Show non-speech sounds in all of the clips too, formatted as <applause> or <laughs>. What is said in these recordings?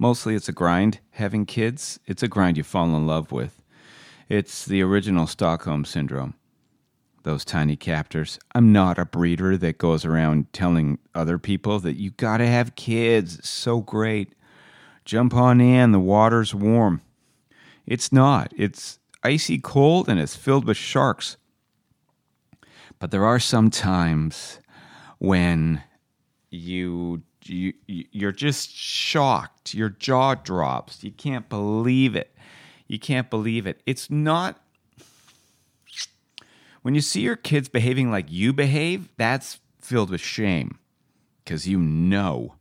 Mostly it's a grind having kids. It's a grind you fall in love with. It's the original Stockholm Syndrome. Those tiny captors. I'm not a breeder that goes around telling other people that you gotta have kids. It's so great. Jump on in, the water's warm. It's not. It's icy cold and it's filled with sharks. But there are some times when you you you're just shocked. Your jaw drops. You can't believe it. You can't believe it. It's not when you see your kids behaving like you behave, that's filled with shame because you know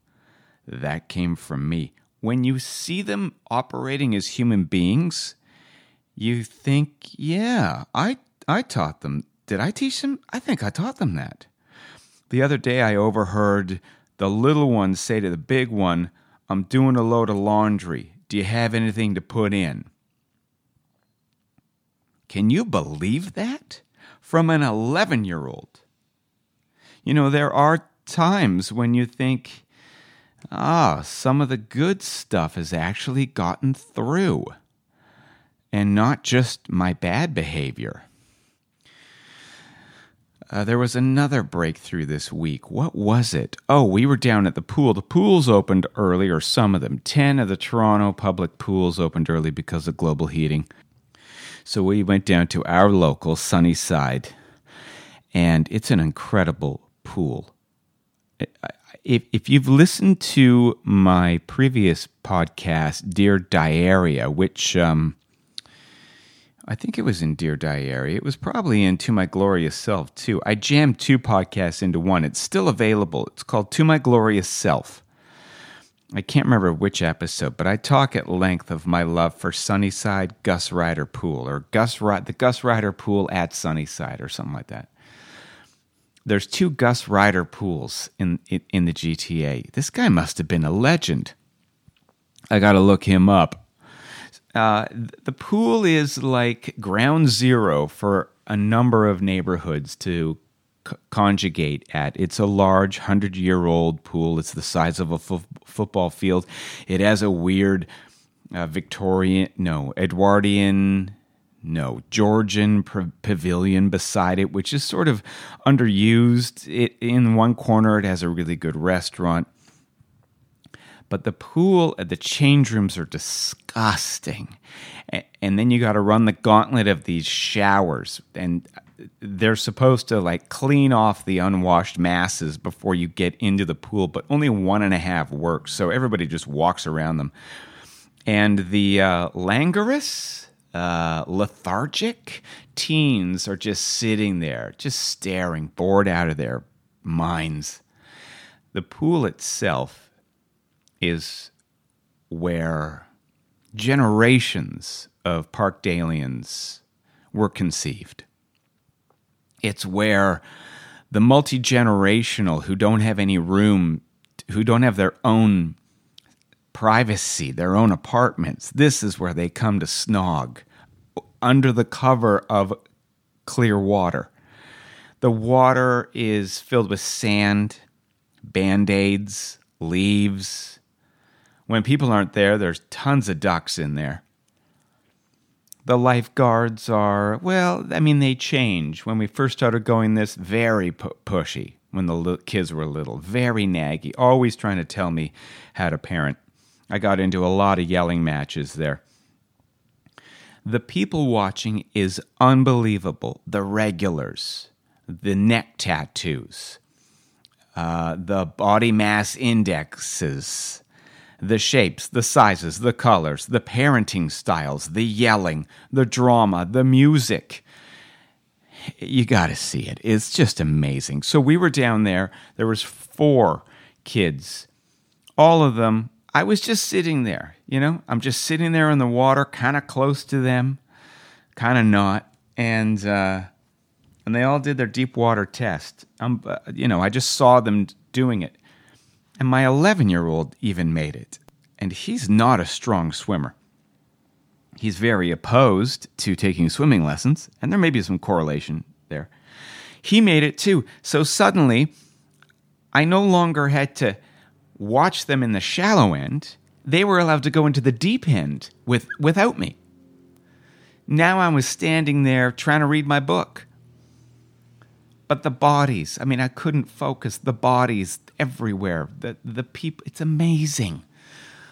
that came from me. When you see them operating as human beings, you think, yeah, I I taught them. Did I teach them? I think I taught them that. The other day I overheard the little one say to the big one, I'm doing a load of laundry. Do you have anything to put in? Can you believe that? From an 11 year old. You know, there are times when you think, ah, some of the good stuff has actually gotten through, and not just my bad behavior. Uh, there was another breakthrough this week. What was it? Oh, we were down at the pool. The pools opened early, or some of them. 10 of the Toronto public pools opened early because of global heating. So we went down to our local Sunnyside, and it's an incredible pool. If, if you've listened to my previous podcast, Dear Diarrhea, which um, I think it was in Dear Diary. It was probably in To My Glorious Self, too. I jammed two podcasts into one. It's still available. It's called To My Glorious Self. I can't remember which episode, but I talk at length of my love for Sunnyside Gus Ryder Pool or Gus the Gus Ryder Pool at Sunnyside or something like that. There's two Gus Ryder pools in, in, in the GTA. This guy must have been a legend. I got to look him up. Uh, the pool is like ground zero for a number of neighborhoods to c- conjugate at. It's a large, hundred year old pool. It's the size of a football field. It has a weird uh, Victorian, no, Edwardian, no, Georgian pavilion beside it, which is sort of underused. It in one corner, it has a really good restaurant but the pool, at the change rooms are disgusting. And then you got to run the gauntlet of these showers. And they're supposed to like clean off the unwashed masses before you get into the pool, but only one and a half works. So everybody just walks around them. And the uh, languorous, uh, lethargic teens are just sitting there, just staring, bored out of their minds. The pool itself is where generations of Parkdalians were conceived. It's where the multi generational who don't have any room, who don't have their own privacy, their own apartments, this is where they come to snog under the cover of clear water. The water is filled with sand, band aids, leaves, when people aren't there, there's tons of ducks in there. The lifeguards are, well, I mean, they change. When we first started going this, very pu- pushy when the kids were little, very naggy, always trying to tell me how to parent. I got into a lot of yelling matches there. The people watching is unbelievable. The regulars, the neck tattoos, uh, the body mass indexes, the shapes, the sizes, the colors, the parenting styles, the yelling, the drama, the music. You got to see it. It's just amazing. So we were down there. There was four kids. All of them I was just sitting there, you know? I'm just sitting there in the water, kind of close to them, kind of not. And uh and they all did their deep water test. Um, uh, you know, I just saw them doing it. And my 11 year old even made it. And he's not a strong swimmer. He's very opposed to taking swimming lessons, and there may be some correlation there. He made it too. So suddenly, I no longer had to watch them in the shallow end. they were allowed to go into the deep end with, without me. Now I was standing there trying to read my book. But the bodies, I mean, I couldn't focus. The bodies everywhere. The, the people, it's amazing.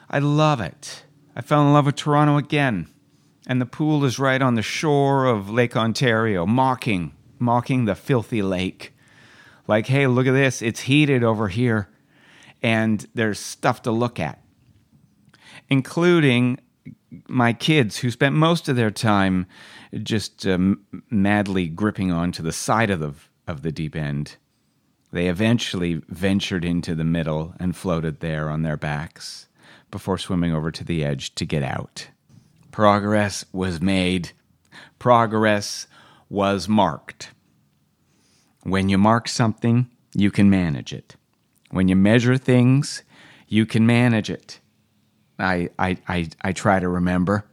I love it. I fell in love with Toronto again. And the pool is right on the shore of Lake Ontario, mocking, mocking the filthy lake. Like, hey, look at this. It's heated over here. And there's stuff to look at, including my kids who spent most of their time just um, madly gripping onto the side of the, of the deep end. They eventually ventured into the middle and floated there on their backs before swimming over to the edge to get out. Progress was made. Progress was marked. When you mark something, you can manage it. When you measure things, you can manage it. I, I, I, I try to remember.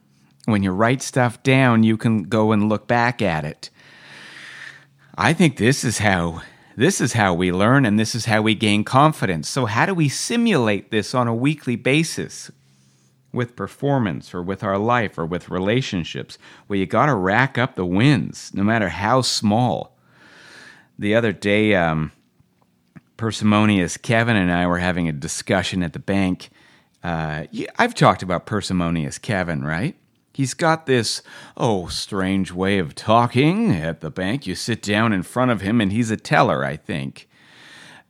When you write stuff down, you can go and look back at it. I think this is how this is how we learn and this is how we gain confidence. So how do we simulate this on a weekly basis with performance or with our life or with relationships? Well, you got to rack up the wins, no matter how small. The other day, um, Persimonious Kevin and I were having a discussion at the bank. Uh, I've talked about Persimonious Kevin, right? He's got this, oh, strange way of talking at the bank. You sit down in front of him and he's a teller, I think.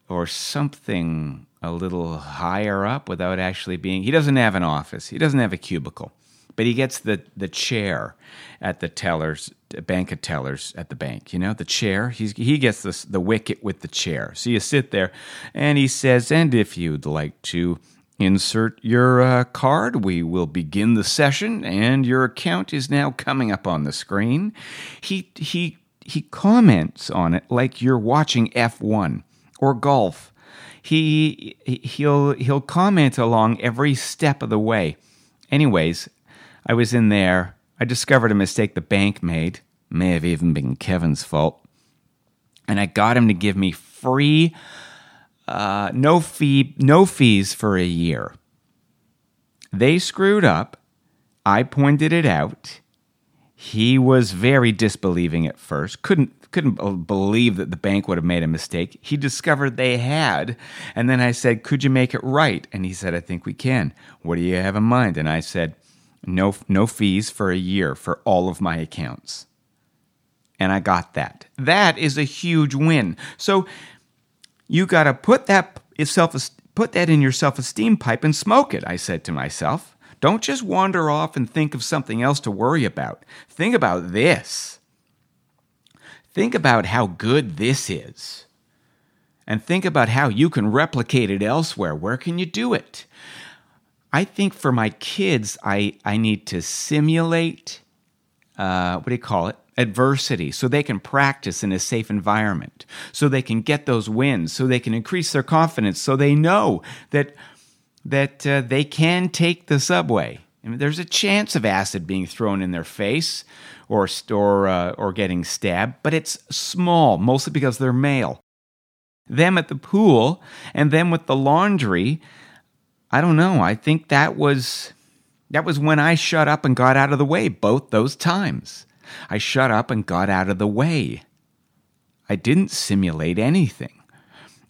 Or something a little higher up without actually being. He doesn't have an office, he doesn't have a cubicle, but he gets the, the chair at the tellers, bank of tellers at the bank. You know, the chair. He's, he gets the, the wicket with the chair. So you sit there and he says, and if you'd like to Insert your uh, card. We will begin the session, and your account is now coming up on the screen. He he he comments on it like you're watching F1 or golf. He he'll he'll comment along every step of the way. Anyways, I was in there. I discovered a mistake the bank made. May have even been Kevin's fault. And I got him to give me free uh, no fee, no fees for a year. They screwed up. I pointed it out. He was very disbelieving at first. Couldn't couldn't believe that the bank would have made a mistake. He discovered they had, and then I said, "Could you make it right?" And he said, "I think we can." What do you have in mind? And I said, "No no fees for a year for all of my accounts." And I got that. That is a huge win. So you got to put that self put that in your self-esteem pipe and smoke it, I said to myself. Don't just wander off and think of something else to worry about. Think about this. Think about how good this is. And think about how you can replicate it elsewhere. Where can you do it? I think for my kids, I, I need to simulate, uh, what do you call it? Adversity so they can practice in a safe environment, so they can get those wins, so they can increase their confidence, so they know that that uh, they can take the subway. I mean, there's a chance of acid being thrown in their face or or uh, or getting stabbed, but it's small, mostly because they're male. Them at the pool and them with the laundry. I don't know. I think that was that was when I shut up and got out of the way both those times. I shut up and got out of the way. I didn't simulate anything.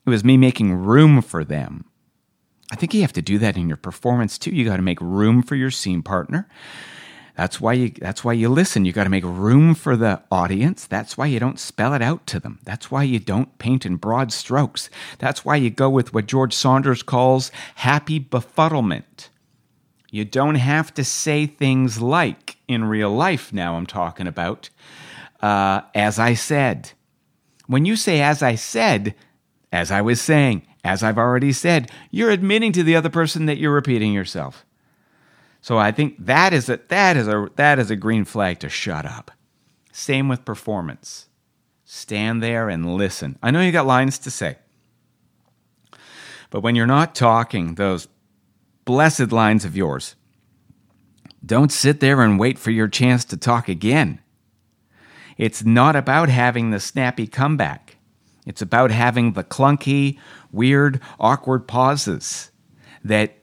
It was me making room for them. I think you have to do that in your performance too. You got to make room for your scene partner. That's why you that's why you listen. You got to make room for the audience. That's why you don't spell it out to them. That's why you don't paint in broad strokes. That's why you go with what George Saunders calls happy befuddlement. You don't have to say things like, in real life now I'm talking about, uh, as I said. When you say as I said, as I was saying, as I've already said, you're admitting to the other person that you're repeating yourself. So I think that is a that is a that is a green flag to shut up. Same with performance. Stand there and listen. I know you got lines to say. But when you're not talking those blessed lines of yours. Don't sit there and wait for your chance to talk again. It's not about having the snappy comeback. It's about having the clunky, weird, awkward pauses that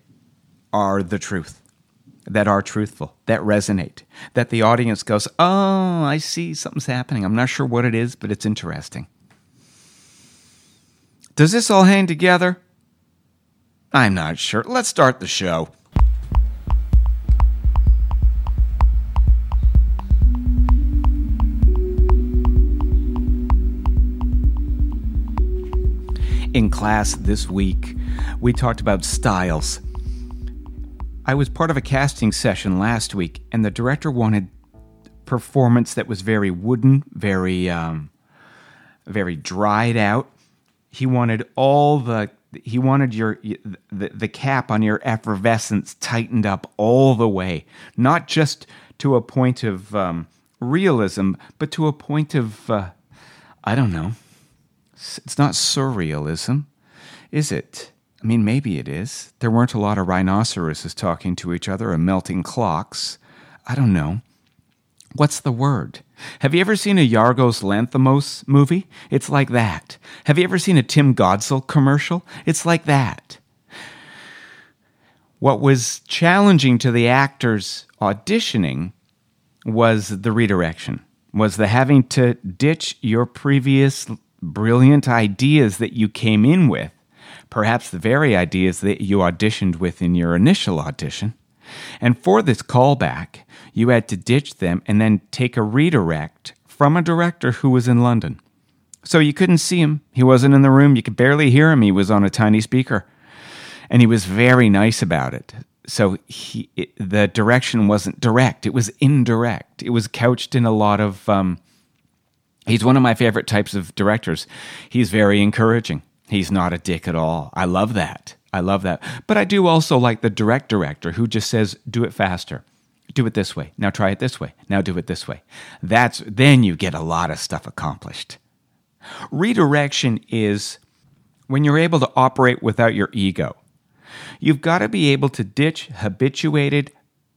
are the truth, that are truthful, that resonate, that the audience goes, Oh, I see something's happening. I'm not sure what it is, but it's interesting. Does this all hang together? I'm not sure. Let's start the show. In class this week, we talked about styles. I was part of a casting session last week, and the director wanted performance that was very wooden, very, um, very dried out. He wanted all the he wanted your the, the cap on your effervescence tightened up all the way, not just to a point of um, realism, but to a point of uh, I don't know it's not surrealism, is it? I mean, maybe it is. There weren't a lot of rhinoceroses talking to each other or melting clocks. I don't know. What's the word? Have you ever seen a Yorgos Lanthimos movie? It's like that. Have you ever seen a Tim Godsall commercial? It's like that. What was challenging to the actors auditioning was the redirection, was the having to ditch your previous brilliant ideas that you came in with, perhaps the very ideas that you auditioned with in your initial audition. And for this callback, you had to ditch them and then take a redirect from a director who was in London. So you couldn't see him. He wasn't in the room. You could barely hear him. He was on a tiny speaker. And he was very nice about it. So he, it, the direction wasn't direct, it was indirect. It was couched in a lot of um, He's one of my favorite types of directors. He's very encouraging. He's not a dick at all. I love that. I love that. But I do also like the direct director who just says, do it faster. Do it this way. Now try it this way. Now do it this way. That's then you get a lot of stuff accomplished. Redirection is when you're able to operate without your ego. You've got to be able to ditch habituated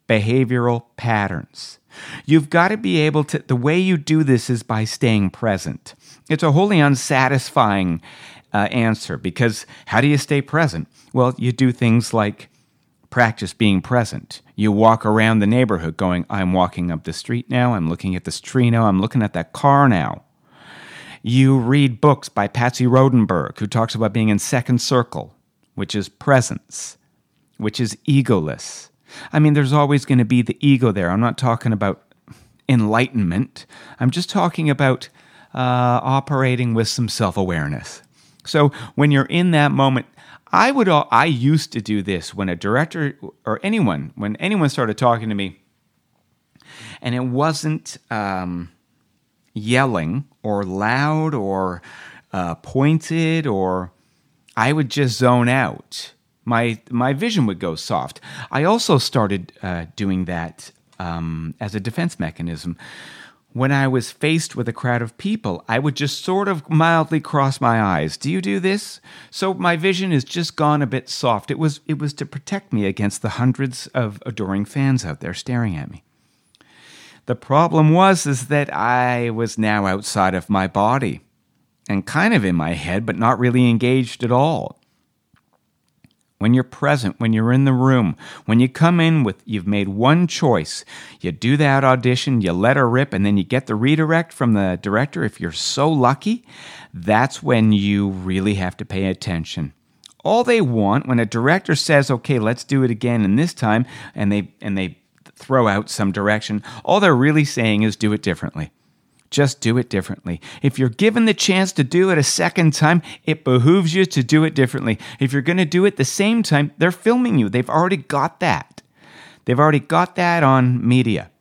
behavioral patterns. You've got to be able to, the way you do this is by staying present. It's a wholly unsatisfying uh, answer because how do you stay present? Well, you do things like practice being present. You walk around the neighborhood going, I'm walking up the street now, I'm looking at this tree now, I'm looking at that car now. You read books by Patsy Rodenburg, who talks about being in second circle, which is presence, which is egoless. I mean, there's always going to be the ego there. I'm not talking about enlightenment, I'm just talking about uh, operating with some self awareness. So when you're in that moment, I would all, I used to do this when a director or anyone when anyone started talking to me, and it wasn't um, yelling or loud or uh, pointed or I would just zone out my my vision would go soft. I also started uh, doing that um, as a defense mechanism. When I was faced with a crowd of people, I would just sort of mildly cross my eyes. Do you do this? So my vision has just gone a bit soft. It was it was to protect me against the hundreds of adoring fans out there staring at me. The problem was is that I was now outside of my body and kind of in my head, but not really engaged at all when you're present, when you're in the room, when you come in with you've made one choice, you do that audition, you let her rip, and then you get the redirect from the director. If you're so lucky, that's when you really have to pay attention. All they want when a director says, "Okay, let's do it again," and this time, and they and they throw out some direction, all they're really saying is do it differently. Just do it differently. If you're given the chance to do it a second time, it behooves you to do it differently. If you're going to do it the same time, they're filming you. They've already got that. They've already got that on media.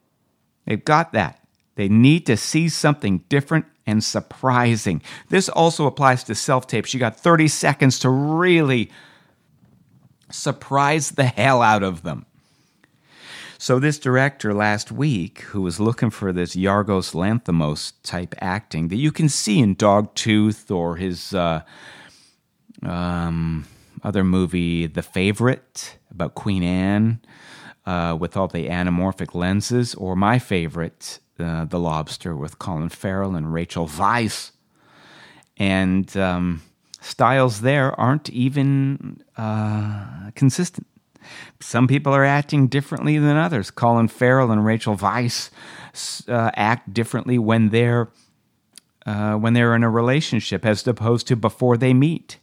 They've got that. They need to see something different and surprising. This also applies to self tapes. You got 30 seconds to really surprise the hell out of them. So this director last week, who was looking for this Yorgos Lanthimos type acting that you can see in Dogtooth or his uh, um, other movie, The Favorite, about Queen Anne, uh, with all the anamorphic lenses, or my favorite, uh, The Lobster, with Colin Farrell and Rachel Weisz, and um, styles there aren't even uh, consistent. Some people are acting differently than others. Colin Farrell and Rachel Weisz uh, act differently when they're uh, when they're in a relationship as opposed to before they meet.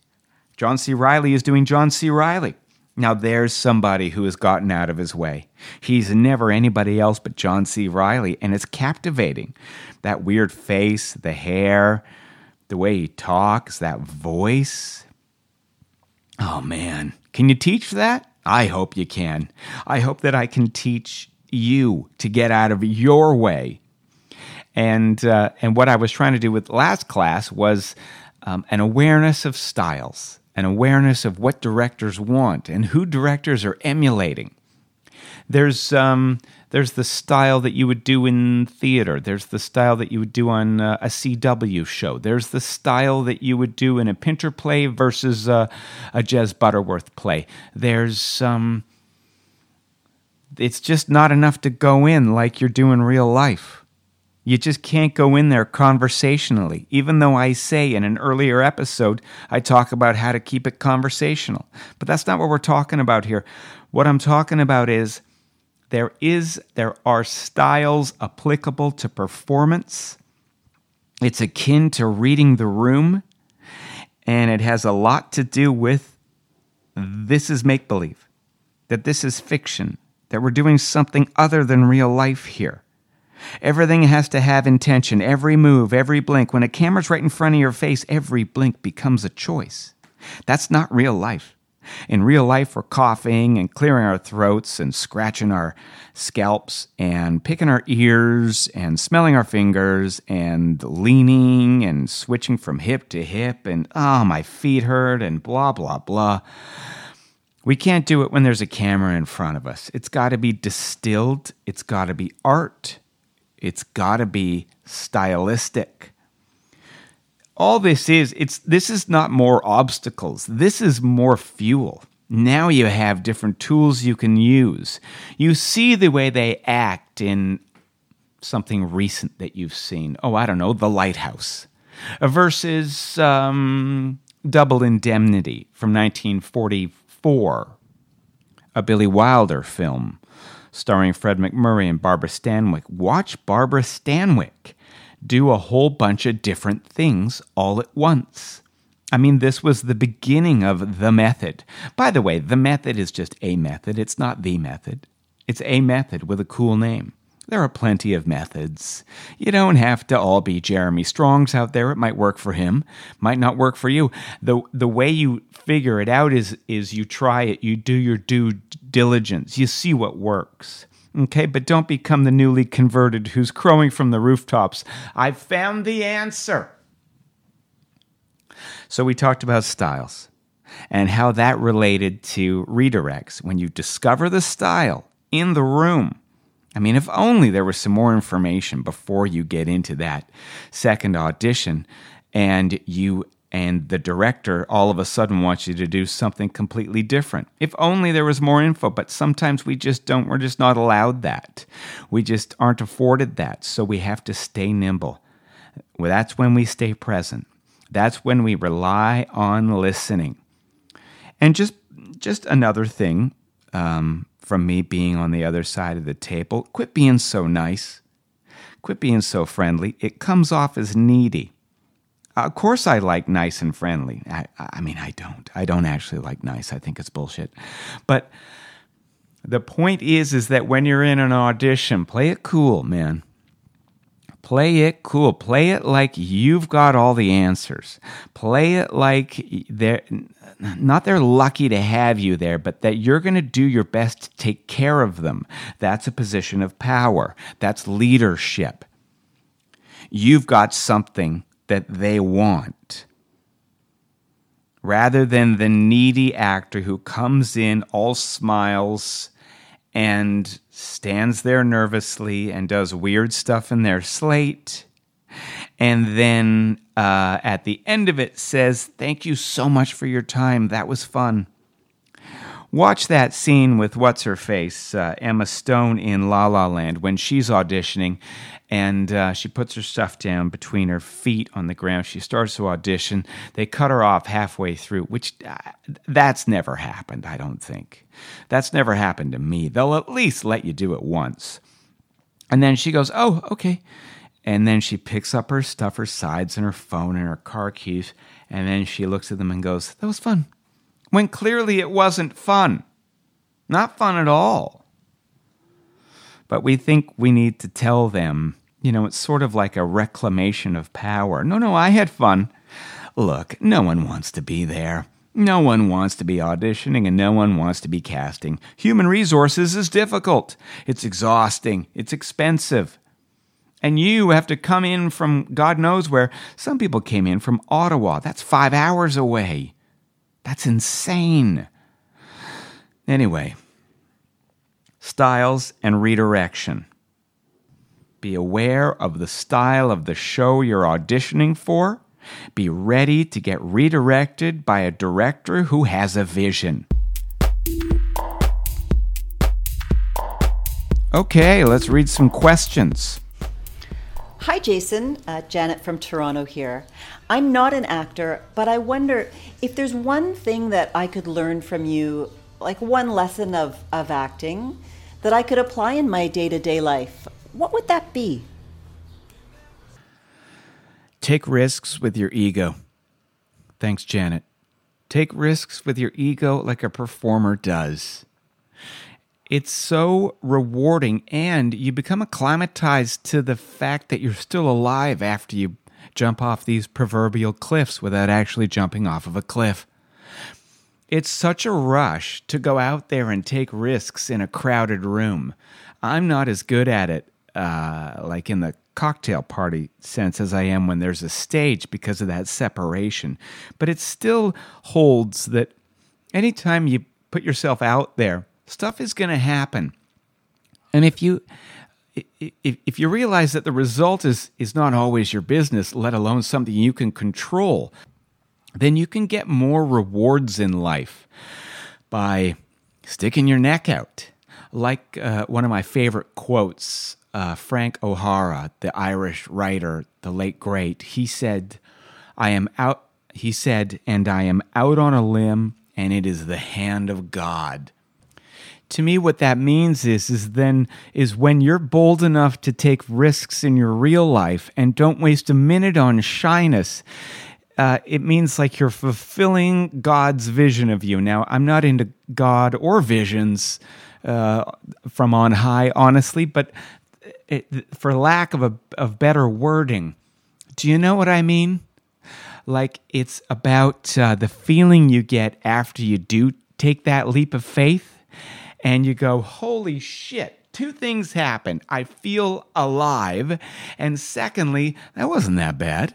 John C. Reilly is doing John C. Reilly. Now there's somebody who has gotten out of his way. He's never anybody else but John C. Reilly, and it's captivating. That weird face, the hair, the way he talks, that voice. Oh man, can you teach that? I hope you can. I hope that I can teach you to get out of your way. And uh, and what I was trying to do with last class was um, an awareness of styles an awareness of what directors want and who directors are emulating. There's um, there's the style that you would do in theater. There's the style that you would do on uh, a CW show. There's the style that you would do in a Pinter play versus uh, a Jez Butterworth play. There's um, it's just not enough to go in like you're doing real life. You just can't go in there conversationally. Even though I say in an earlier episode, I talk about how to keep it conversational. But that's not what we're talking about here. What I'm talking about is there is there are styles applicable to performance. It's akin to reading the room and it has a lot to do with this is make believe. That this is fiction. That we're doing something other than real life here. Everything has to have intention, every move, every blink. When a camera's right in front of your face, every blink becomes a choice. That's not real life. In real life, we're coughing and clearing our throats and scratching our scalps and picking our ears and smelling our fingers and leaning and switching from hip to hip and, oh, my feet hurt and blah, blah, blah. We can't do it when there's a camera in front of us. It's got to be distilled, it's got to be art, it's got to be stylistic. All this is, it's this is not more obstacles. This is more fuel. Now you have different tools you can use. You see the way they act in something recent that you've seen. Oh, I don't know, The Lighthouse versus um, Double Indemnity from 1944, a Billy Wilder film starring Fred MacMurray and Barbara Stanwyck. Watch Barbara Stanwyck do a whole bunch of different things all at once. I mean, this was the beginning of the method. By the way, the method is just a method, it's not the method. It's a method with a cool name. There are plenty of methods. You don't have to all be Jeremy Strong's out there. It might work for him, might not work for you. The the way you figure it out is is you try it, you do your due diligence, you see what works. Okay, but don't become the newly converted who's crowing from the rooftops. I've found the answer. So we talked about styles and how that related to redirects. When you discover the style in the room, I mean, if only there was some more information before you get into that second audition and you and the director all of a sudden wants you to do something completely different. If only there was more info, but sometimes we just don't, we're just not allowed that. We just aren't afforded that. So we have to stay nimble. Well, that's when we stay present. That's when we rely on listening. And just just another thing um, from me being on the other side of the table. Quit being so nice. Quit being so friendly. It comes off as needy. Of course, I like nice and friendly. I, I mean, I don't. I don't actually like nice. I think it's bullshit. But the point is, is that when you're in an audition, play it cool, man. Play it cool. Play it like you've got all the answers. Play it like they're not they're lucky to have you there, but that you're going to do your best to take care of them. That's a position of power. That's leadership. You've got something that they want. Rather than the needy actor who comes in all smiles and stands there nervously and does weird stuff in their slate. And then uh, at the end of it says, Thank you so much for your time. That was fun. Watch that scene with what's her face, uh, Emma Stone in La La Land, when she's auditioning and uh, she puts her stuff down between her feet on the ground. She starts to audition. They cut her off halfway through, which uh, that's never happened, I don't think. That's never happened to me. They'll at least let you do it once. And then she goes, Oh, okay. And then she picks up her stuff, her sides, and her phone and her car keys. And then she looks at them and goes, That was fun. When clearly it wasn't fun. Not fun at all. But we think we need to tell them you know, it's sort of like a reclamation of power. No, no, I had fun. Look, no one wants to be there. No one wants to be auditioning and no one wants to be casting. Human resources is difficult. It's exhausting. It's expensive. And you have to come in from God knows where. Some people came in from Ottawa. That's five hours away. That's insane. Anyway, styles and redirection. Be aware of the style of the show you're auditioning for. Be ready to get redirected by a director who has a vision. Okay, let's read some questions. Hi, Jason. Uh, Janet from Toronto here. I'm not an actor, but I wonder if there's one thing that I could learn from you, like one lesson of, of acting, that I could apply in my day to day life what would that be? Take risks with your ego. Thanks, Janet. Take risks with your ego like a performer does. It's so rewarding, and you become acclimatized to the fact that you're still alive after you jump off these proverbial cliffs without actually jumping off of a cliff. It's such a rush to go out there and take risks in a crowded room. I'm not as good at it uh, like in the cocktail party sense as I am when there's a stage because of that separation. But it still holds that anytime you put yourself out there, stuff is going to happen. And if you if, if you realize that the result is is not always your business, let alone something you can control, then you can get more rewards in life by sticking your neck out. Like uh, one of my favorite quotes uh, Frank O'Hara, the Irish writer, the late great, he said, I am out, he said, and I am out on a limb, and it is the hand of God. To me, what that means is, is then, is when you're bold enough to take risks in your real life and don't waste a minute on shyness, uh, it means like you're fulfilling God's vision of you. Now, I'm not into God or visions uh, from on high, honestly, but it, for lack of a of better wording, do you know what I mean? Like it's about uh, the feeling you get after you do take that leap of faith, and you go, "Holy shit!" Two things happen. I feel alive, and secondly, that wasn't that bad.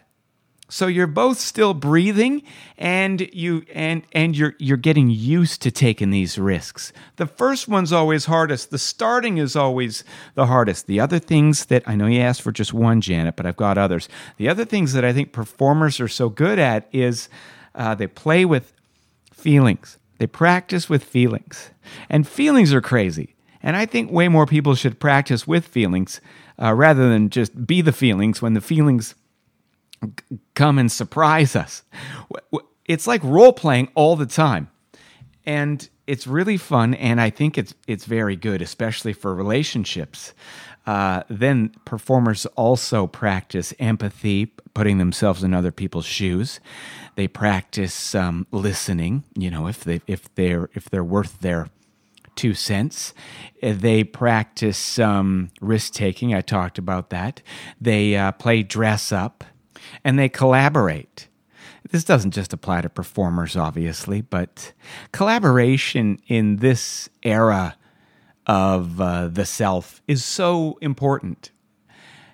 So you're both still breathing and you and and you're you're getting used to taking these risks. The first one's always hardest. The starting is always the hardest. The other things that I know you asked for just one, Janet, but I've got others. The other things that I think performers are so good at is uh, they play with feelings. They practice with feelings, and feelings are crazy. And I think way more people should practice with feelings uh, rather than just be the feelings when the feelings come and surprise us. It's like role playing all the time. And it's really fun, and I think it's it's very good, especially for relationships. Uh, then performers also practice empathy, putting themselves in other people's shoes. They practice um, listening. You know, if they if they're if they're worth their two cents. They practice um, risk taking. I talked about that. They uh, play dress up and they collaborate. This doesn't just apply to performers, obviously, but collaboration in this era of uh, the self is so important.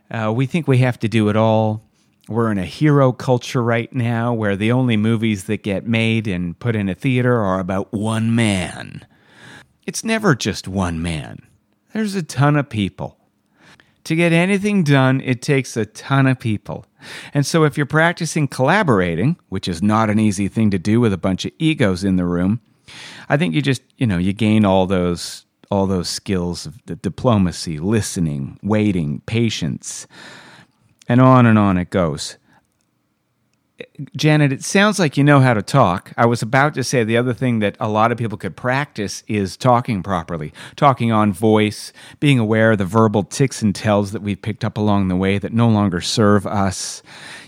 Uh, we think we have to do it all. We're in a hero culture right now where the only movies that get made and put in a theater are about one man. It's never just one man, there's a ton of people. To get anything done, it takes a ton of people. And so, if you're practicing collaborating, which is not an easy thing to do with a bunch of egos in the room, I think you just, you know, you gain all those all those skills of the diplomacy, listening, waiting, patience, and on and on it goes. Janet, it sounds like you know how to talk. I was about to say the other thing that a lot of people could practice is talking properly, talking on voice, being aware of the verbal ticks and tells that we've picked up along the way that no longer serve us.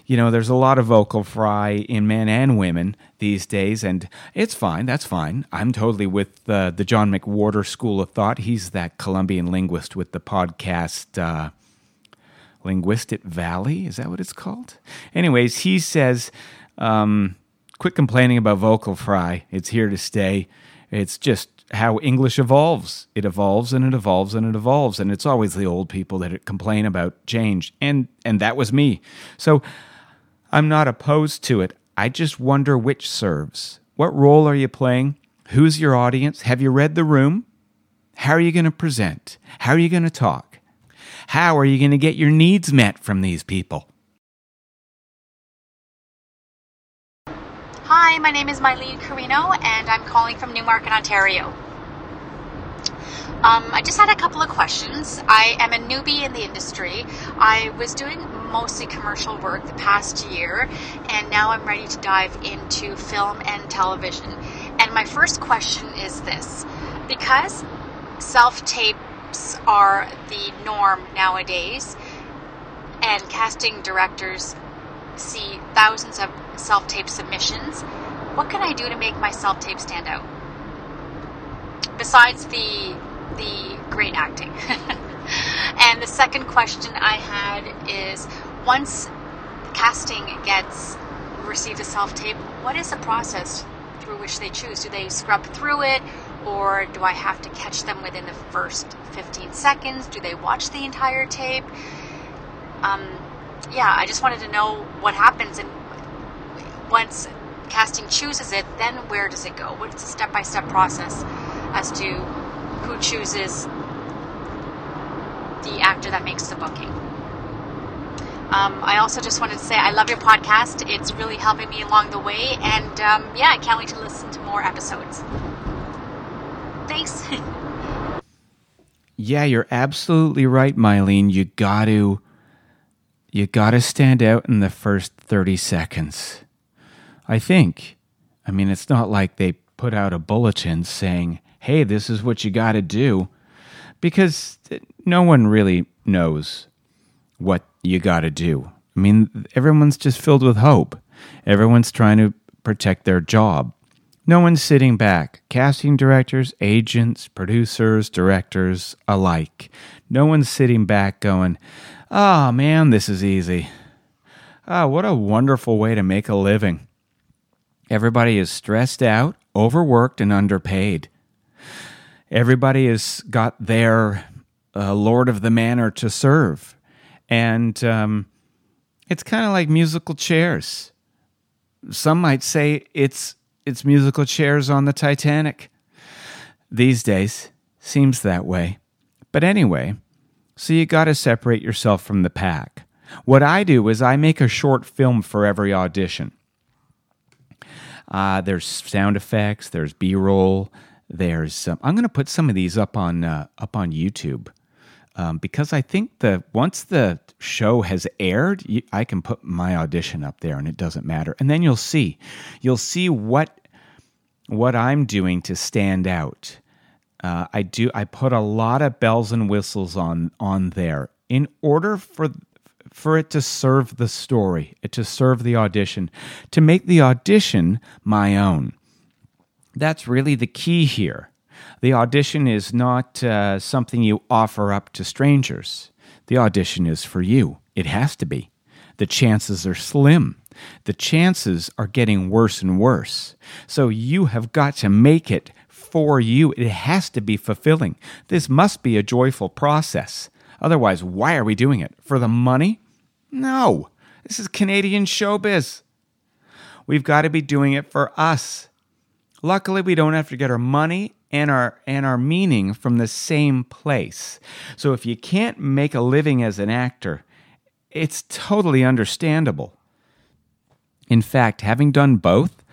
You know, there's a lot of vocal fry in men and women these days, and it's fine. That's fine. I'm totally with uh, the John McWhorter school of thought. He's that Colombian linguist with the podcast. Uh, Linguistic Valley. Is that what it's called? Anyways, he says, um, quit complaining about vocal fry. It's here to stay. It's just how English evolves. It evolves and it evolves and it evolves. And it's always the old people that complain about change. And, and that was me. So I'm not opposed to it. I just wonder which serves. What role are you playing? Who's your audience? Have you read the room? How are you going to present? How are you going to talk? How are you going to get your needs met from these people? Hi, my name is Mylene Carino, and I'm calling from Newmarket, Ontario. Um, I just had a couple of questions. I am a newbie in the industry. I was doing mostly commercial work the past year, and now I'm ready to dive into film and television. And my first question is this because self tapes are the norm nowadays, and casting directors see thousands of self tape submissions. What can I do to make my self tape stand out? Besides the the great acting. <laughs> and the second question I had is once casting gets received a self tape, what is the process through which they choose? Do they scrub through it or do I have to catch them within the first 15 seconds? Do they watch the entire tape? Um, yeah, I just wanted to know what happens and once casting chooses it, then where does it go? What's the step by step process as to who chooses the actor that makes the booking? Um, I also just wanted to say I love your podcast. It's really helping me along the way, and um, yeah, I can't wait to listen to more episodes. Thanks. <laughs> yeah, you're absolutely right, Mylene. You got to you got to stand out in the first 30 seconds. I think. I mean, it's not like they put out a bulletin saying, "Hey, this is what you got to do." Because no one really knows what you got to do. I mean, everyone's just filled with hope. Everyone's trying to protect their job. No one's sitting back. Casting directors, agents, producers, directors alike. No one's sitting back going, oh man, this is easy. Ah, oh, what a wonderful way to make a living. Everybody is stressed out, overworked, and underpaid. Everybody has got their uh, Lord of the Manor to serve. And um, it's kind of like musical chairs. Some might say it's it's musical chairs on the Titanic. These days, seems that way. But anyway, so you got to separate yourself from the pack. What I do is I make a short film for every audition. Uh, there's sound effects, there's B-roll, there's. Um, I'm going to put some of these up on uh, up on YouTube um, because I think the once the show has aired, you, I can put my audition up there, and it doesn't matter. And then you'll see, you'll see what what I'm doing to stand out. Uh, I do. I put a lot of bells and whistles on on there in order for for it to serve the story, it to serve the audition, to make the audition my own. That's really the key here. The audition is not uh, something you offer up to strangers. The audition is for you. It has to be. The chances are slim. The chances are getting worse and worse. So you have got to make it for you. It has to be fulfilling. This must be a joyful process. Otherwise, why are we doing it? For the money? No. This is Canadian showbiz. We've got to be doing it for us. Luckily, we don't have to get our money and our and our meaning from the same place. So if you can't make a living as an actor, it's totally understandable. In fact, having done both,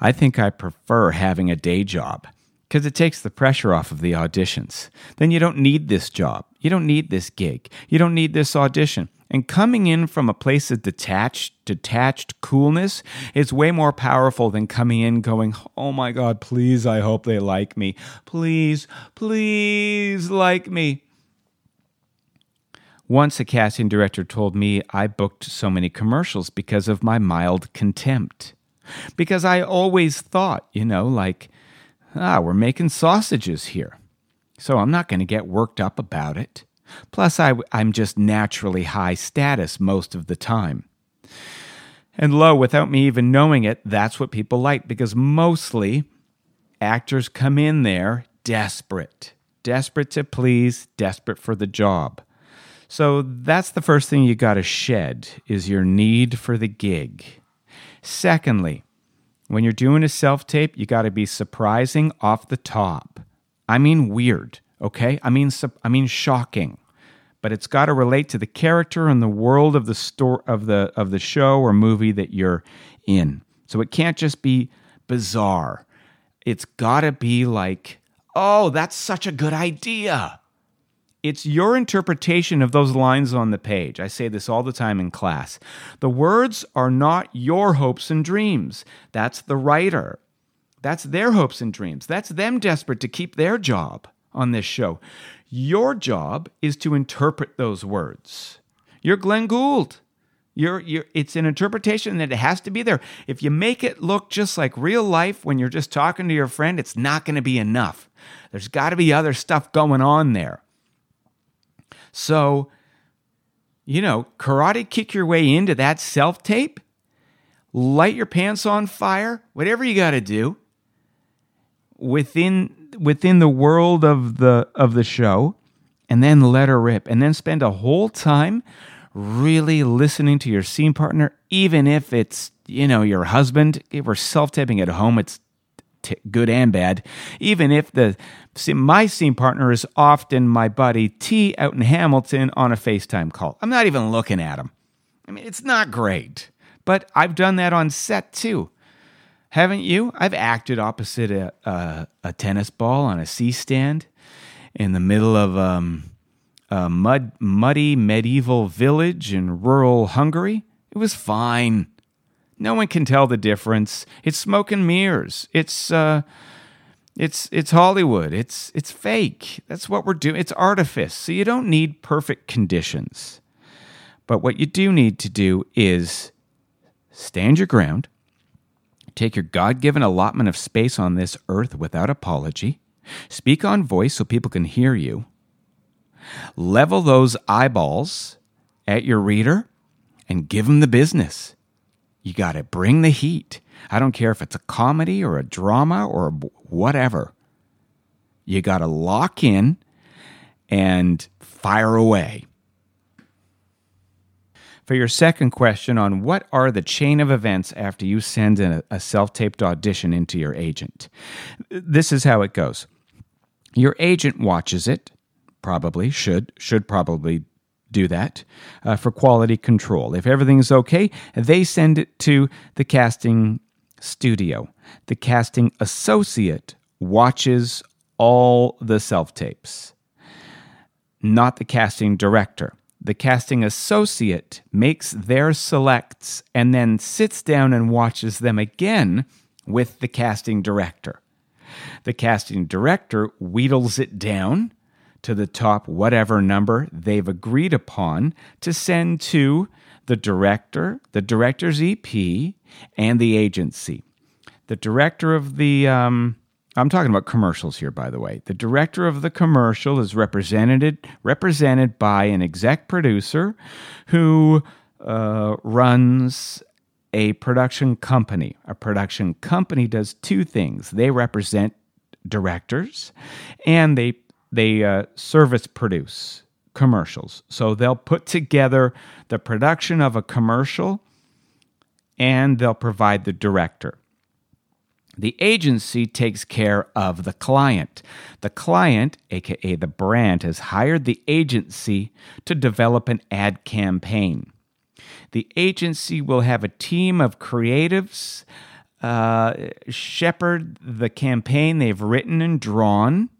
I think I prefer having a day job because it takes the pressure off of the auditions. Then you don't need this job. You don't need this gig. You don't need this audition. And coming in from a place of detached, detached coolness is way more powerful than coming in going, oh my God, please, I hope they like me. Please, please like me. Once a casting director told me I booked so many commercials because of my mild contempt. Because I always thought, you know, like, ah, we're making sausages here. So I'm not going to get worked up about it. Plus, I, I'm just naturally high status most of the time. And lo, without me even knowing it, that's what people like because mostly actors come in there desperate, desperate to please, desperate for the job. So that's the first thing you got to shed is your need for the gig. Secondly, when you're doing a self tape, you got to be surprising off the top. I mean weird, okay? I mean I mean shocking. But it's got to relate to the character and the world of the store of the of the show or movie that you're in. So it can't just be bizarre. It's got to be like, "Oh, that's such a good idea." It's your interpretation of those lines on the page. I say this all the time in class. The words are not your hopes and dreams. That's the writer. That's their hopes and dreams. That's them desperate to keep their job on this show. Your job is to interpret those words. You're Glenn Gould. You're, you're, it's an interpretation that it has to be there. If you make it look just like real life when you're just talking to your friend, it's not going to be enough. There's got to be other stuff going on there. So, you know, karate kick your way into that self tape, light your pants on fire, whatever you got to do within within the world of the of the show and then let her rip and then spend a whole time really listening to your scene partner even if it's you know your husband if we're self-taping at home it's t- good and bad. Even if the my scene partner is often my buddy T out in Hamilton on a FaceTime call. I'm not even looking at him. I mean, it's not great, but I've done that on set too. Haven't you? I've acted opposite a, a, a tennis ball on a C stand in the middle of um, a mud, muddy medieval village in rural Hungary. It was fine. No one can tell the difference. It's smoke and mirrors. It's uh, it's it's Hollywood. It's it's fake. That's what we're doing. It's artifice. So you don't need perfect conditions. But what you do need to do is stand your ground, take your God-given allotment of space on this earth without apology, speak on voice so people can hear you, level those eyeballs at your reader, and give them the business. You got to bring the heat. I don't care if it's a comedy or a drama or whatever. You got to lock in and fire away. For your second question on what are the chain of events after you send a, a self taped audition into your agent, this is how it goes. Your agent watches it, probably, should, should probably do that uh, for quality control. If everything's okay, they send it to the casting studio. The casting associate watches all the self tapes, not the casting director. The casting associate makes their selects and then sits down and watches them again with the casting director. The casting director wheedles it down to the top whatever number they've agreed upon to send to the director, the director's EP, and the agency. The director of the, um, I'm talking about commercials here, by the way. The director of the commercial is represented represented by an exec producer who uh, runs a production company. A production company does two things: they represent directors, and they they uh, service produce commercials. So they'll put together the production of a commercial and they'll provide the director. The agency takes care of the client. The client, aka the brand, has hired the agency to develop an ad campaign. The agency will have a team of creatives uh, shepherd the campaign they've written and drawn.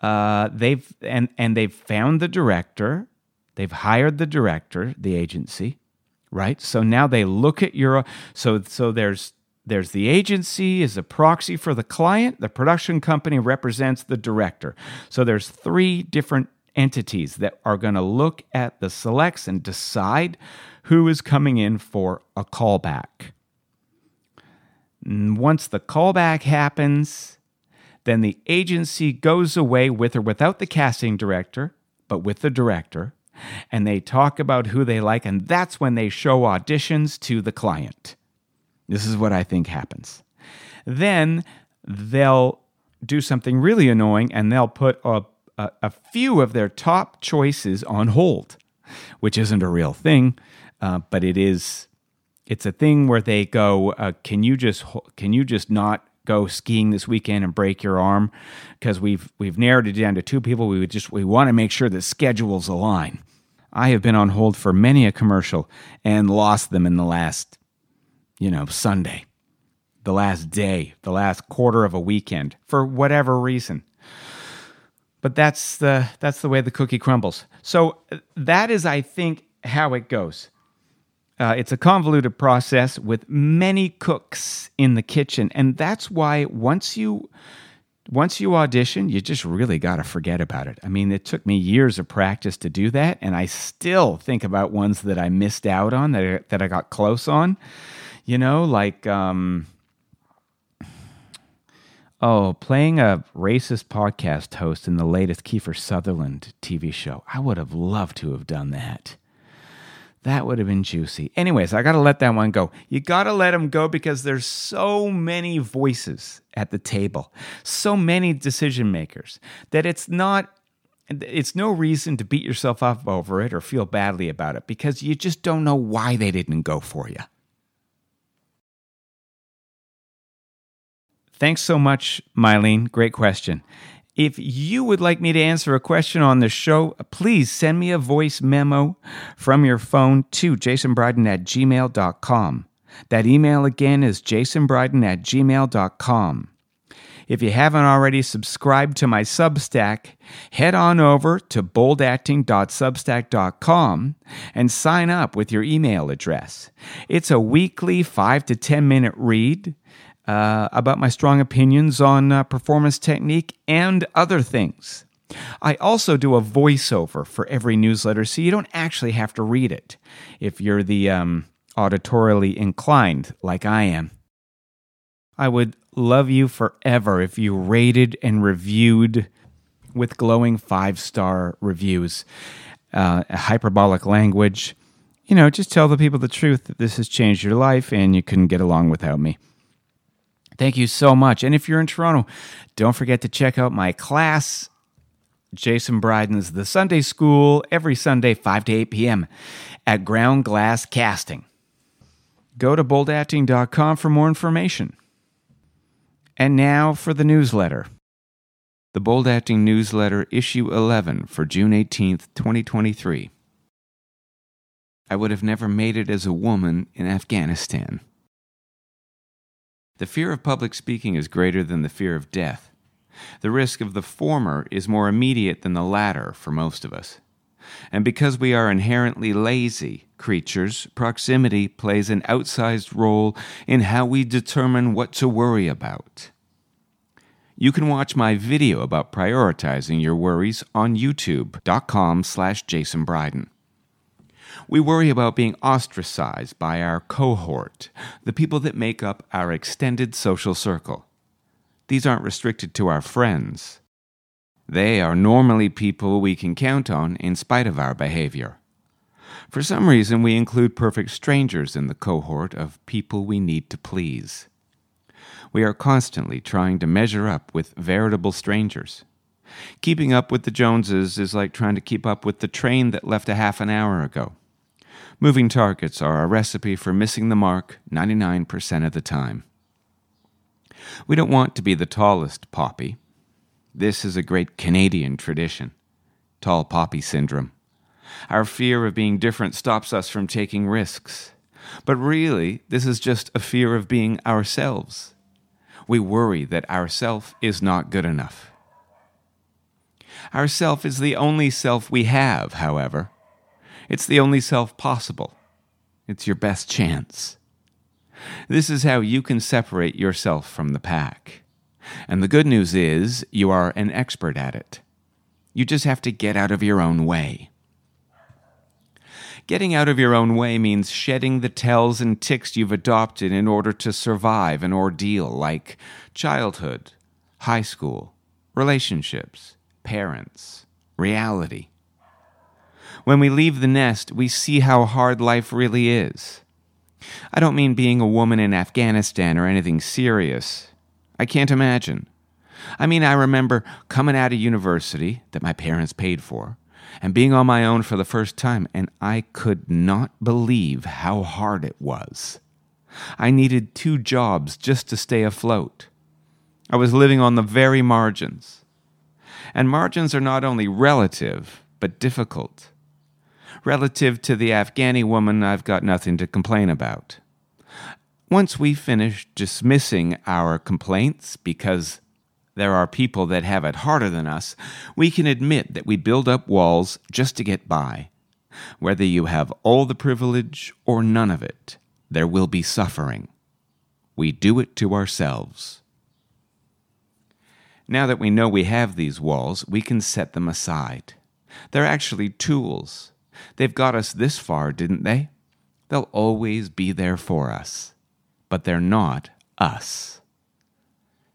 Uh, they've and and they've found the director. They've hired the director, the agency, right? So now they look at your so so there's there's the agency is a proxy for the client. The production company represents the director. So there's three different entities that are going to look at the selects and decide who is coming in for a callback. Once the callback happens, then the agency goes away with or without the casting director, but with the director, and they talk about who they like, and that's when they show auditions to the client. This is what I think happens. Then they'll do something really annoying and they'll put a, a, a few of their top choices on hold, which isn't a real thing, uh, but it is. It's a thing where they go, uh, "Can you just can you just not go skiing this weekend and break your arm?" Because we've we've narrowed it down to two people. We would just we want to make sure the schedules align. I have been on hold for many a commercial and lost them in the last you know, Sunday, the last day, the last quarter of a weekend for whatever reason. But that's the that's the way the cookie crumbles. So that is, I think, how it goes. Uh, it's a convoluted process with many cooks in the kitchen, and that's why once you once you audition, you just really got to forget about it. I mean, it took me years of practice to do that, and I still think about ones that I missed out on that that I got close on. You know, like um Oh, playing a racist podcast host in the latest Kiefer Sutherland TV show. I would have loved to have done that. That would have been juicy. Anyways, I got to let that one go. You got to let them go because there's so many voices at the table, so many decision makers that it's not it's no reason to beat yourself up over it or feel badly about it because you just don't know why they didn't go for you. Thanks so much, Mylene. Great question. If you would like me to answer a question on the show, please send me a voice memo from your phone to jasonbryden at gmail.com. That email again is jasonbryden at gmail.com. If you haven't already subscribed to my Substack, head on over to boldacting.substack.com and sign up with your email address. It's a weekly 5 to 10 minute read uh, about my strong opinions on uh, performance technique and other things. I also do a voiceover for every newsletter, so you don't actually have to read it if you're the um, auditorially inclined, like I am. I would love you forever if you rated and reviewed with glowing five star reviews, uh, hyperbolic language. You know, just tell the people the truth that this has changed your life and you couldn't get along without me. Thank you so much. And if you're in Toronto, don't forget to check out my class, Jason Bryden's The Sunday School, every Sunday, 5 to 8 p.m. at Ground Glass Casting. Go to boldacting.com for more information. And now for the newsletter. The Bold Acting Newsletter, Issue 11 for June 18th, 2023. I would have never made it as a woman in Afghanistan. The fear of public speaking is greater than the fear of death. The risk of the former is more immediate than the latter for most of us. And because we are inherently lazy creatures, proximity plays an outsized role in how we determine what to worry about. You can watch my video about prioritizing your worries on youtube.com slash Jason Bryden. We worry about being ostracized by our cohort, the people that make up our extended social circle. These aren't restricted to our friends. They are normally people we can count on in spite of our behavior. For some reason, we include perfect strangers in the cohort of people we need to please. We are constantly trying to measure up with veritable strangers. Keeping up with the Joneses is like trying to keep up with the train that left a half an hour ago. Moving targets are a recipe for missing the mark 99% of the time. We don't want to be the tallest poppy. This is a great Canadian tradition tall poppy syndrome. Our fear of being different stops us from taking risks. But really, this is just a fear of being ourselves. We worry that our self is not good enough. Our self is the only self we have, however. It's the only self possible. It's your best chance. This is how you can separate yourself from the pack. And the good news is you are an expert at it. You just have to get out of your own way. Getting out of your own way means shedding the tells and ticks you've adopted in order to survive an ordeal like childhood, high school, relationships, parents, reality. When we leave the nest, we see how hard life really is. I don't mean being a woman in Afghanistan or anything serious. I can't imagine. I mean, I remember coming out of university that my parents paid for and being on my own for the first time, and I could not believe how hard it was. I needed two jobs just to stay afloat. I was living on the very margins. And margins are not only relative, but difficult. Relative to the Afghani woman, I've got nothing to complain about. Once we finish dismissing our complaints because there are people that have it harder than us, we can admit that we build up walls just to get by. Whether you have all the privilege or none of it, there will be suffering. We do it to ourselves. Now that we know we have these walls, we can set them aside. They're actually tools. They've got us this far, didn't they? They'll always be there for us. But they're not us.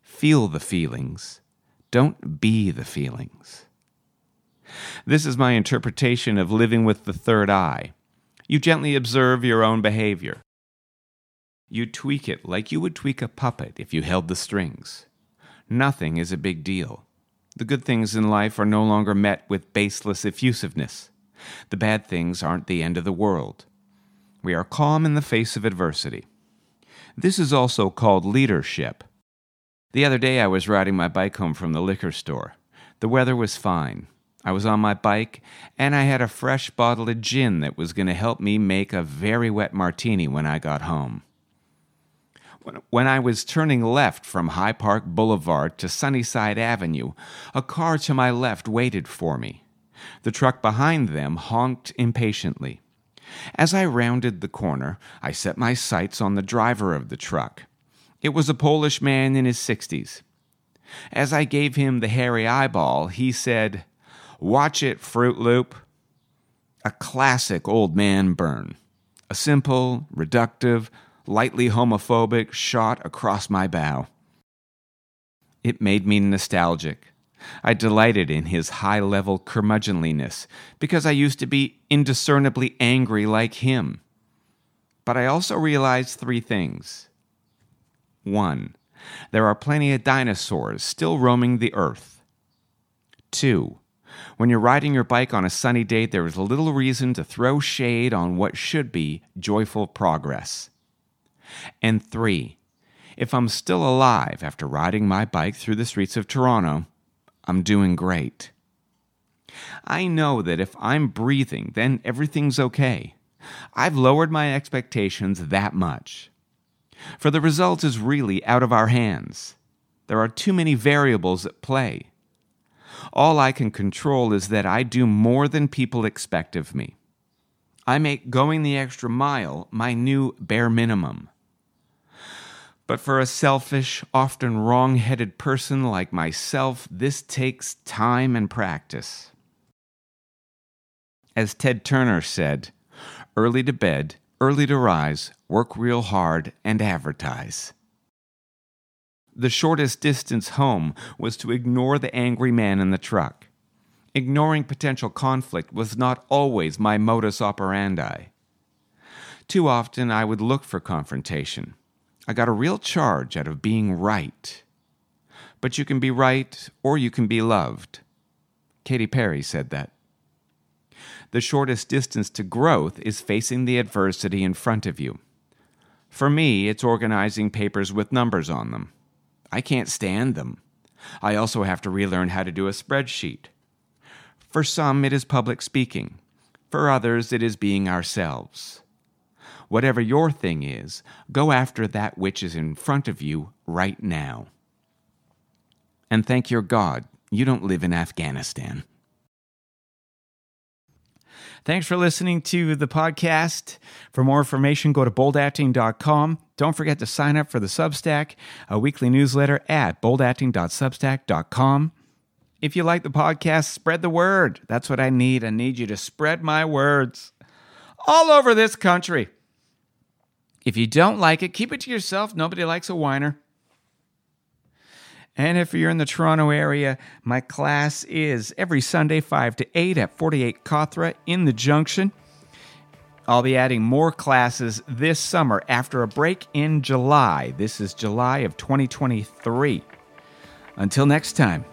Feel the feelings. Don't be the feelings. This is my interpretation of living with the third eye. You gently observe your own behavior. You tweak it like you would tweak a puppet if you held the strings. Nothing is a big deal. The good things in life are no longer met with baseless effusiveness. The bad things aren't the end of the world. We are calm in the face of adversity. This is also called leadership. The other day I was riding my bike home from the liquor store. The weather was fine. I was on my bike, and I had a fresh bottle of gin that was going to help me make a very wet martini when I got home. When I was turning left from High Park Boulevard to Sunnyside Avenue, a car to my left waited for me. The truck behind them honked impatiently. As I rounded the corner, I set my sights on the driver of the truck. It was a Polish man in his sixties. As I gave him the hairy eyeball, he said, Watch it, Fruit Loop. A classic old man burn. A simple, reductive, lightly homophobic shot across my bow. It made me nostalgic. I delighted in his high level curmudgeonliness because I used to be indiscernibly angry like him. But I also realized three things. One, there are plenty of dinosaurs still roaming the earth. Two, when you're riding your bike on a sunny day, there is little reason to throw shade on what should be joyful progress. And three, if I'm still alive after riding my bike through the streets of Toronto, I'm doing great. I know that if I'm breathing, then everything's okay. I've lowered my expectations that much. For the result is really out of our hands. There are too many variables at play. All I can control is that I do more than people expect of me. I make going the extra mile my new bare minimum. But for a selfish, often wrong headed person like myself, this takes time and practice. As Ted Turner said, early to bed, early to rise, work real hard, and advertise. The shortest distance home was to ignore the angry man in the truck. Ignoring potential conflict was not always my modus operandi. Too often I would look for confrontation I got a real charge out of being right. But you can be right or you can be loved. Katy Perry said that. The shortest distance to growth is facing the adversity in front of you. For me, it's organizing papers with numbers on them. I can't stand them. I also have to relearn how to do a spreadsheet. For some, it is public speaking. For others, it is being ourselves. Whatever your thing is, go after that which is in front of you right now. And thank your God you don't live in Afghanistan. Thanks for listening to the podcast. For more information, go to boldacting.com. Don't forget to sign up for the Substack, a weekly newsletter at boldacting.substack.com. If you like the podcast, spread the word. That's what I need. I need you to spread my words all over this country. If you don't like it, keep it to yourself. Nobody likes a whiner. And if you're in the Toronto area, my class is every Sunday, 5 to 8 at 48 Cawthra in the Junction. I'll be adding more classes this summer after a break in July. This is July of 2023. Until next time.